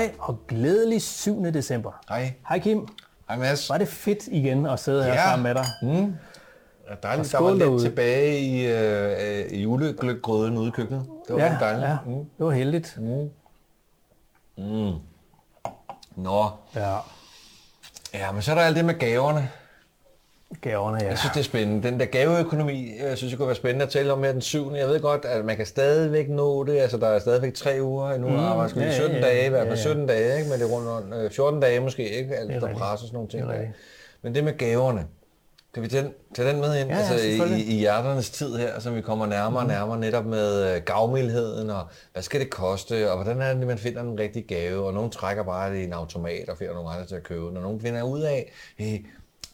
Hej og glædelig 7. december. Hej. Hej Kim. Hej Mads. Var det fedt igen at sidde her Ja. sammen med dig? Mm. Ja, dejligt, Og der var lidt derude. tilbage i, øh, i ude i køkkenet. Det var rigtig dejligt. ja, Mm. det var heldigt. Nå, Ja, ja, men så er der alt det med gaverne. Gaverne, ja. Jeg synes, det er spændende. Den der gaveøkonomi, jeg synes, det kunne være spændende at tale om her den 7. Jeg ved godt, at man kan stadigvæk nå det. Altså, der er stadigvæk tre uger endnu. Mm, arbejder skulle ja, ja, ja, 17 ja. dage, i hvert fald Ja, ja. 17 dage, ikke? Men det er rundt om, øh, 14 dage måske, ikke? Alt der rigtigt. presser sådan nogle ting. Det. Men det med gaverne, kan vi tage, tage den med ind? Ja, ja, altså, i, i hjerternes tid her, som vi kommer nærmere og nærmere netop med øh, gavmildheden, og hvad skal det koste, og hvordan er det, man finder den rigtige gave, og nogen trækker bare det i en automat og finder nogle andre til at købe den, og nogen finder ud af, hey,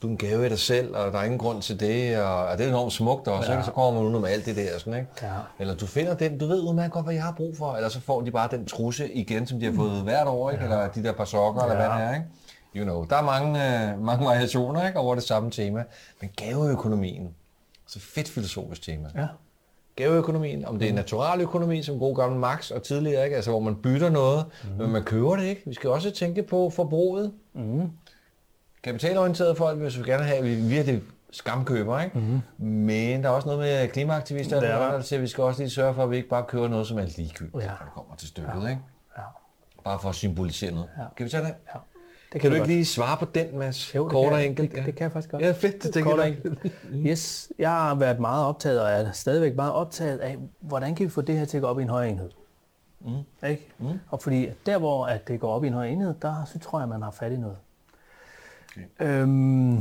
du er en gave i dig selv, og der er ingen grund til det, og, og det er enormt smukt også, ja. ikke? så kommer man ud med alt det der, sådan, ikke? Ja. Eller du finder den, du ved udmærket godt, hvad jeg har brug for, eller så får de bare den trusse igen, som de har fået hvert år, ikke? eller de der par sokker, eller hvad Ja. det er, ikke? You know, der er mange, øh, mange variationer ikke, over det samme tema, men gaveøkonomien, så fedt filosofisk tema. ja. Gaveøkonomien, om det er naturaløkonomi, som god gammel Max og tidligere, ikke? altså hvor man bytter noget, mm. men man køber det ikke. Vi skal også tænke på forbruget. Mm. Kapitalorienterede folk vil så gerne have, at vi virkelig skamkøber, ikke? Mm. men der er også noget med klimaaktivister, er der der. er til, at vi skal også lige sørge for, at vi ikke bare køber noget, som er ligegyldigt, Ja. når det kommer til stykket. Ikke? ja. Bare for at symbolisere noget. Ja. Kan vi tage det? ja. Det Kan du vi ikke godt. lige svare på den, Mads? Jo, det Kort kan, og enkelt. Det, det kan jeg faktisk godt. Ja, fedt. Det Kort og enkelt. Yes, jeg har været meget optaget, og er stadigvæk meget optaget af, hvordan kan vi få det her til at gå op i en højere enhed? Mm. Ikke? Mm. Og fordi der, hvor at det går op i en højere enhed, der så tror jeg, man har fat i noget. Okay. Øhm,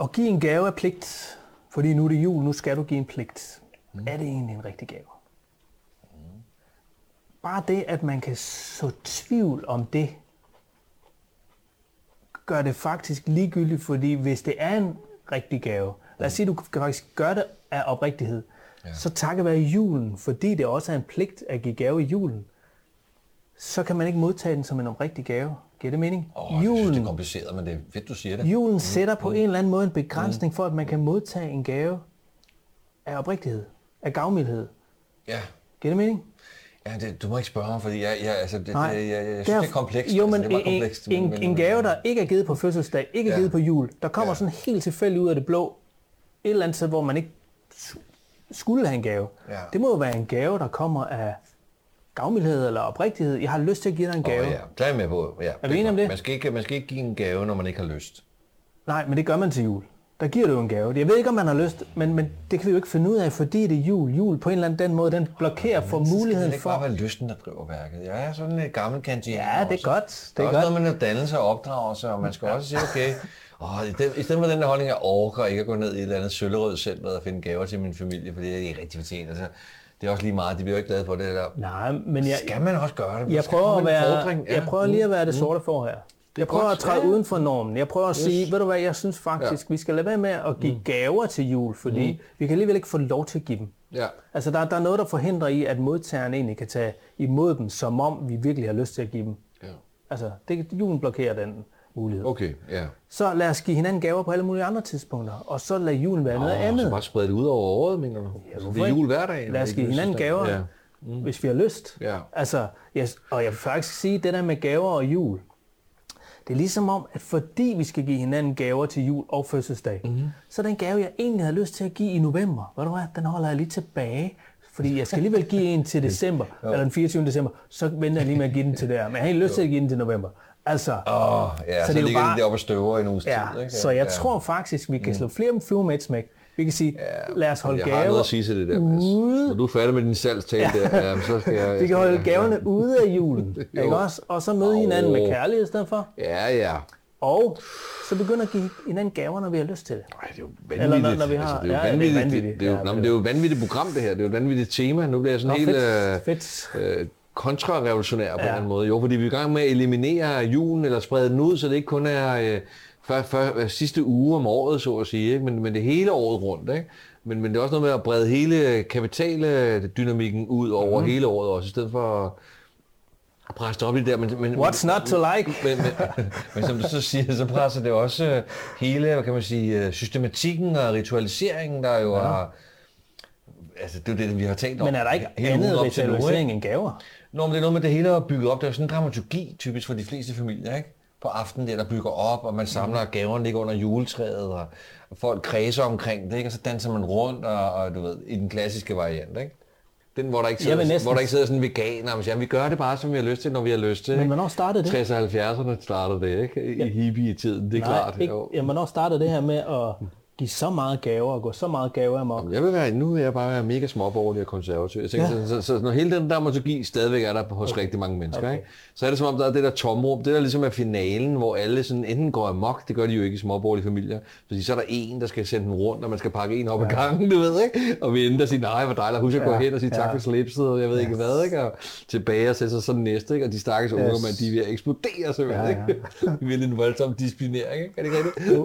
at give en gave er pligt, fordi nu er det jul, nu skal du give en pligt. Mm. Er det egentlig en rigtig gave? Bare det, at man kan så tvivl om det, gør det faktisk ligegyldigt, fordi hvis det er en rigtig gave, lad os sige, du kan faktisk gøre det af oprigtighed, ja. så takket være julen, fordi det også er en pligt at give gave i julen, så kan man ikke modtage den som en oprigtig gave. Giver det mening? Åh, jeg synes, det er kompliceret, men det er fedt, du siger det. Julen sætter på en eller anden måde en begrænsning for, at man kan modtage en gave af oprigtighed, af gavmildhed. Ja, Giver det mening? Ja, det, du må ikke spørge mig, fordi jeg, jeg, altså, det, Nej. det, jeg, jeg, synes, det er komplekst. Jo, men altså, det er en, komplekst. en, men, en gave, der ikke er givet på fødselsdag, ikke er Ja. givet på jul, der kommer Ja. sådan helt tilfældigt ud af det blå, et eller andet sted, hvor man ikke skulle have en gave. Ja. Det må jo være en gave, der kommer af gavmildhed eller oprigtighed. Jeg har lyst til at give dig en gave. Åh, ja, er jeg med på. Ja, Er vi enige om det? Man skal, ikke, man skal ikke give en gave, når man ikke har lyst. Nej, men det gør man til jul. Der giver du en gave. Jeg ved ikke, om man har lyst, men, men det kan vi jo ikke finde ud af, fordi det er jul. Jul på en eller anden den måde, den blokerer for Så skal muligheden det ikke for... bare være lysten, der driver værket. Jeg er sådan en gammel kantianer Ja, det er også. godt. Det er er også godt. noget med noget dannelse og opdragelse, og man skal også sige, okay, åh, i, stedet, i stedet for den der holdning, jeg orker ikke at gå ned i et eller andet søllerød center og finde gaver til min familie, for det er ikke rigtig fortjent. Altså, det er også lige meget, de bliver jo ikke glade for det der. Nej, men jeg, Skal man også gøre det? Jeg prøver, at være? Ja. jeg prøver lige at være det sorte for her. Jeg prøver godt. at træde Ja, ja. uden for normen. Jeg prøver at sige, ved du hvad, jeg synes faktisk, vi skal lade være med at give gaver til jul, fordi vi kan alligevel ikke få lov til at give dem. Ja. Altså, der, der er noget, der forhindrer i, at modtageren egentlig kan tage imod dem, som om vi virkelig har lyst til at give dem. ja. Altså, det, julen blokerer den mulighed. Okay, ja. Så lad os give hinanden gaver på alle mulige andre tidspunkter, og så lad julen være noget Åh, andet. så bare sprede det ud over året, mener du? Ja, hvorfor det er jul hver dag. Lad os give hinanden gaver, Ja. mm. hvis vi har lyst. Ja. Altså, jeg, og jeg vil faktisk sige, det der med gaver og jul, det er ligesom om, at fordi vi skal give hinanden gaver til jul og fødselsdag, mm. så den gave, jeg egentlig havde lyst til at give i november, ved du hvad, den holder jeg lige tilbage. Fordi jeg skal alligevel give en til december, eller den 24. december, så venter jeg lige med at give den til der. Men jeg har egentlig lyst til at give den til november. Altså, Åh, ja, så, så det er ligger bare- de deroppe og støver i en uges ja, tid. Ikke? så jeg ja. tror faktisk, vi kan slå flere med fluer med et smæk. Vi kan sige, lad os holde jeg gaver har noget at sige til det der, ude Når du er færdig med din salgstale der, jamen, så skal jeg... Vi kan holde gaverne ude af julen, ikke også? Og så møde hinanden med kærlighed i stedet for. Ja, ja. Og så begynder at give hinanden gaver, når vi har lyst til det. Ej, det er jo Eller vanvittigt. når- når vi har- altså, det er jo ja, det er vanvittigt. vanvittigt. Det, er jo, Ja, nå, men det er jo et vanvittigt program, det her. Det er jo et vanvittigt tema. Nu bliver jeg sådan Nå, helt fedt. øh, fedt. øh, kontrarevolutionær på Ja. en eller anden måde. Jo, fordi vi er i gang med at eliminere julen, eller sprede den ud, så det ikke kun er øh, før, før, øh, sidste uge om året, så at sige, ikke? Men, men det hele året rundt. Ikke? Men, men det er også noget med at brede hele kapitaldynamikken ud over mm. hele året også, i stedet for at presse det op i det der. Men, men, What's not to like? men, men, men som du så siger, så presser det også hele, hvad kan man sige, øh, systematikken og ritualiseringen, der jo ja. har altså, det er det, vi har talt om. Men er der ikke hele andet ritualisering end gaver? Nå, men det er noget med, det hele er bygget op. Det er jo sådan en dramaturgi, typisk for de fleste familier, ikke? På aftenen, der, der bygger op, og man samler Mm. gaverne ligger under juletræet, og, og folk kredser omkring det, ikke? Og så danser man rundt, og, og du ved, i den klassiske variant, ikke? Den, hvor der ikke sidder, næsten- hvor der ikke sidder sådan en veganer, og siger, vi gør det bare, som vi har lyst til, når vi har lyst til. Men hvornår startede det? 60'erne og 70'erne startede det, ikke? I hippie-tiden, det er klart. ikke, jo. jamen, hvornår startede det her med at give så meget gaver og gå så meget gaver amok? Jeg vil være, nu vil jeg bare være mega småborgerlig og konservativ. Jeg tænker, Ja. så, så, så, når hele den dramaturgi stadigvæk er der hos okay. rigtig mange mennesker, Okay. ikke? så er det som om, der er det der tomrum. Det der ligesom er finalen, hvor alle sådan enten går amok, det gør de jo ikke i småborgerlige familier, fordi så er der en, der skal sende den rundt, og man skal pakke en op ja. ad gangen, du ved, ikke? Og vi ender og siger, nej, hvor dejligt, husk at gå Ja. hen og sige tak Ja. for slipset, og jeg ved ikke hvad, ikke? Og tilbage og sætte sig sådan næste, ikke? Og de stakkels unge, Yes. man, de er at eksplodere simpelthen, Ja, ja. ikke? Vi vil en voldsom disciplinering, ikke? Er det ikke rigtigt?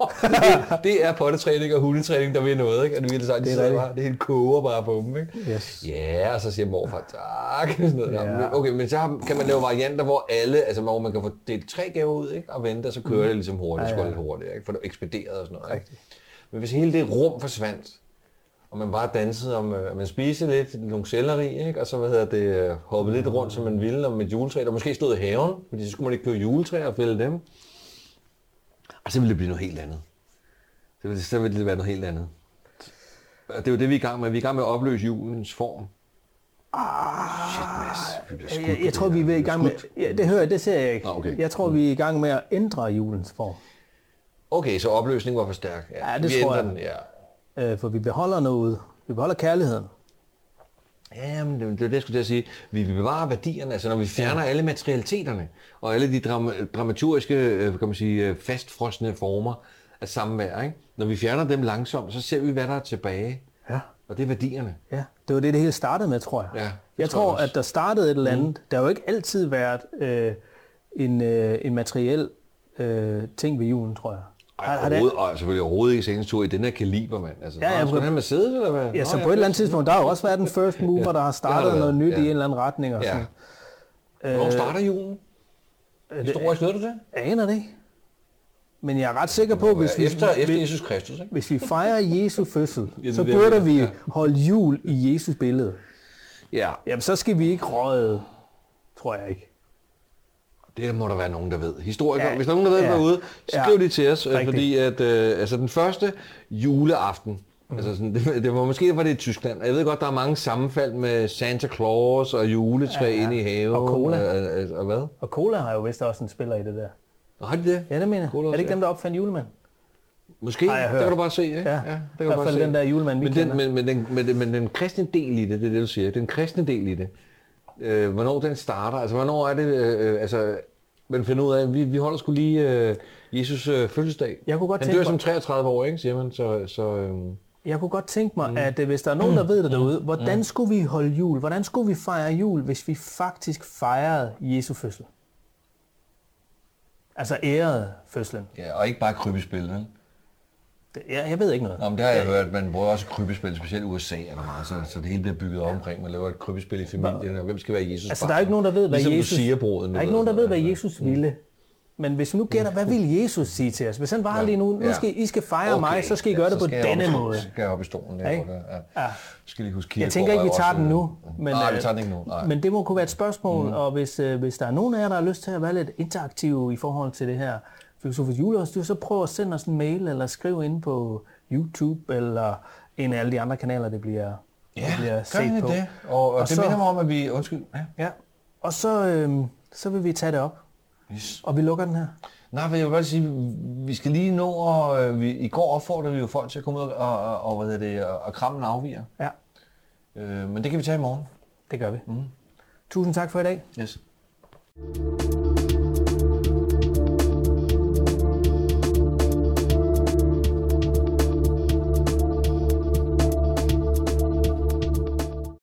Det, det er pottetræning og hundetræning, der vil noget, ikke? Og det, er sagt, de Det er bare, det hele koger bare på dem, ikke? Yes. Ja, og så siger morfar tak. Sådan noget. Ja. Okay, men så kan man lave varianter, hvor alle, altså hvor man kan få delt tre gaver ud, ikke? Og vente, og så kører det ligesom hurtigt, Ja, ja, lidt hurtigt, ikke? For det er ekspederet og sådan noget. Ikke? Men hvis hele det rum forsvandt, og man bare dansede om, øh, man spiste lidt, nogle selleri, ikke? og så hvad hedder det, øh, hoppede lidt rundt, som man ville, om et juletræ, der måske stod i haven, fordi så skulle man ikke købe juletræer og fælde dem. Og så ville det blive noget helt andet. Så ville, så ville det være noget helt andet. Og det er jo det, vi er i gang med. Vi er i gang med at opløse julens form. Shit, Mads. Jeg, på jeg tror, vi er i gang med... Ja, det hører jeg, det ser jeg ikke. Nå, okay. Jeg tror, vi er i gang med at ændre julens form. Okay, så opløsningen var for stærk. Ja, det vi tror jeg. Den, ja. Øh, for vi beholder noget. Vi beholder kærligheden. Ja, men det, er det, jeg skulle til at sige. Vi vil bevare værdierne, altså når vi fjerner alle materialiteterne, og alle de drama, dramaturgiske, øh, kan man sige, øh, fastfrosne former af samvær, ikke? Når vi fjerner dem langsomt, så ser vi, hvad der er tilbage. Ja. Og det er værdierne. Ja, det var det, det hele startede med, tror jeg. Ja, jeg tror jeg tror, at der startede et eller andet. Mm. Der har jo ikke altid været øh, en, øh, en materiel øh, ting ved julen, tror jeg. Har- har det- og selvfølgelig overhovedet ikke senest tur i den her kaliber, mand. Altså, Ja, ja, skulle have Mercedes, eller hvad? Ja, så Nå, på et eller andet tidspunkt, der har jo også været en first mover, der har startet der noget nyt ja. i en eller anden retning. Og Ja. sådan. Hvornår starter julen? Historisk, ved du det? Jeg aner det ikke. Men jeg er ret sikker på, hvis vi, efter, efter Jesus Kristus, ikke? hvis vi fejrer Jesu fødsel, Ja, så burde vi holde jul i Jesus billede. Ja, Jamen, så skal vi ikke røde, tror jeg ikke. Det må der være nogen, der ved. Historikere, Ja, ja, hvis der er nogen, der ved ja, ja, derude, ja, skriv det til os, øh, rigtigt. fordi at, øh, altså den første juleaften, mm. altså sådan, det, det var måske var det i Tyskland. Jeg ved godt, der er mange sammenfald med Santa Claus og juletræ Ja, ja, ja. inde i haven. Og cola. Og, og, og hvad? Og Cola har jo vist også en spiller i det der. Nå, har de det? Ja, det mener jeg. Er det ikke dem, der opfandt julemand? Måske, jeg det kan du bare se, ikke? Ja, det kan i hvert bare fald se. den der julemand, vi men den, kender. men, men, den, men, men den kristne del i det, det er det, du siger, den kristne del i det, øh, hvornår den starter, altså hvornår er det, øh, altså, man finder ud af, at vi, vi holder skulle lige øh, Jesus øh, fødselsdag. Jeg kunne godt Han dør som mig- 33 år, ikke, siger man, så, så øh, Jeg kunne godt tænke mig, mm. at øh, hvis der er nogen, der ved det derude, hvordan skulle vi holde jul? Hvordan skulle vi fejre jul, hvis vi faktisk fejrede Jesu fødsel? Altså ærede fødslen. ja, og ikke bare krybespil, vel? Det- Jeg, jeg ved ikke noget. Nå, men det har jeg hørt, man bruger også krybespil, specielt i USA er der meget, så, så det hele bliver bygget op omkring, man laver et krybespil i familien, og hvem skal være Jesus Altså, der er ikke nogen, der ved, hvad ligesom Jesus... Lucia-bruden, der er ikke nogen, der ved, hvad Jesus ville. Men hvis vi nu gætter, hvad vil Jesus sige til os? Hvis han var lige nu, nu Ja. skal I skal fejre mig, så skal I gøre det på op denne stolen. måde. Så skal jeg op i stolen. Ja, Ikke? ja. Ja. ja. Skal lige huske Jeg tænker ikke, vi tager den nu. Men, nej, vi tager den ikke nu. Nej. Men det må kunne være et spørgsmål, mm. og hvis, øh, hvis der er nogen af jer, der har lyst til at være lidt interaktive i forhold til det her Filosofis Juleårsdyr, så prøv at sende os en mail, eller skriv ind på YouTube, eller en af alle de andre kanaler, det bliver, ja, det bliver set egentlig på. det. Og, og, Og det så- minder mig om, at vi... Undskyld. Ja. Ja. Og så, øh, så vil vi tage det op, Yes. og vi lukker den her. Nej, for jeg vil bare sige, vi skal lige nå, og øh, vi, i går opfordrede vi jo folk til at komme ud og, og, og hvad det, og, og kramme en afviger. Ja, Øh, men det kan vi tage i morgen. det gør vi. Mm. Tusind tak for i dag. Yes.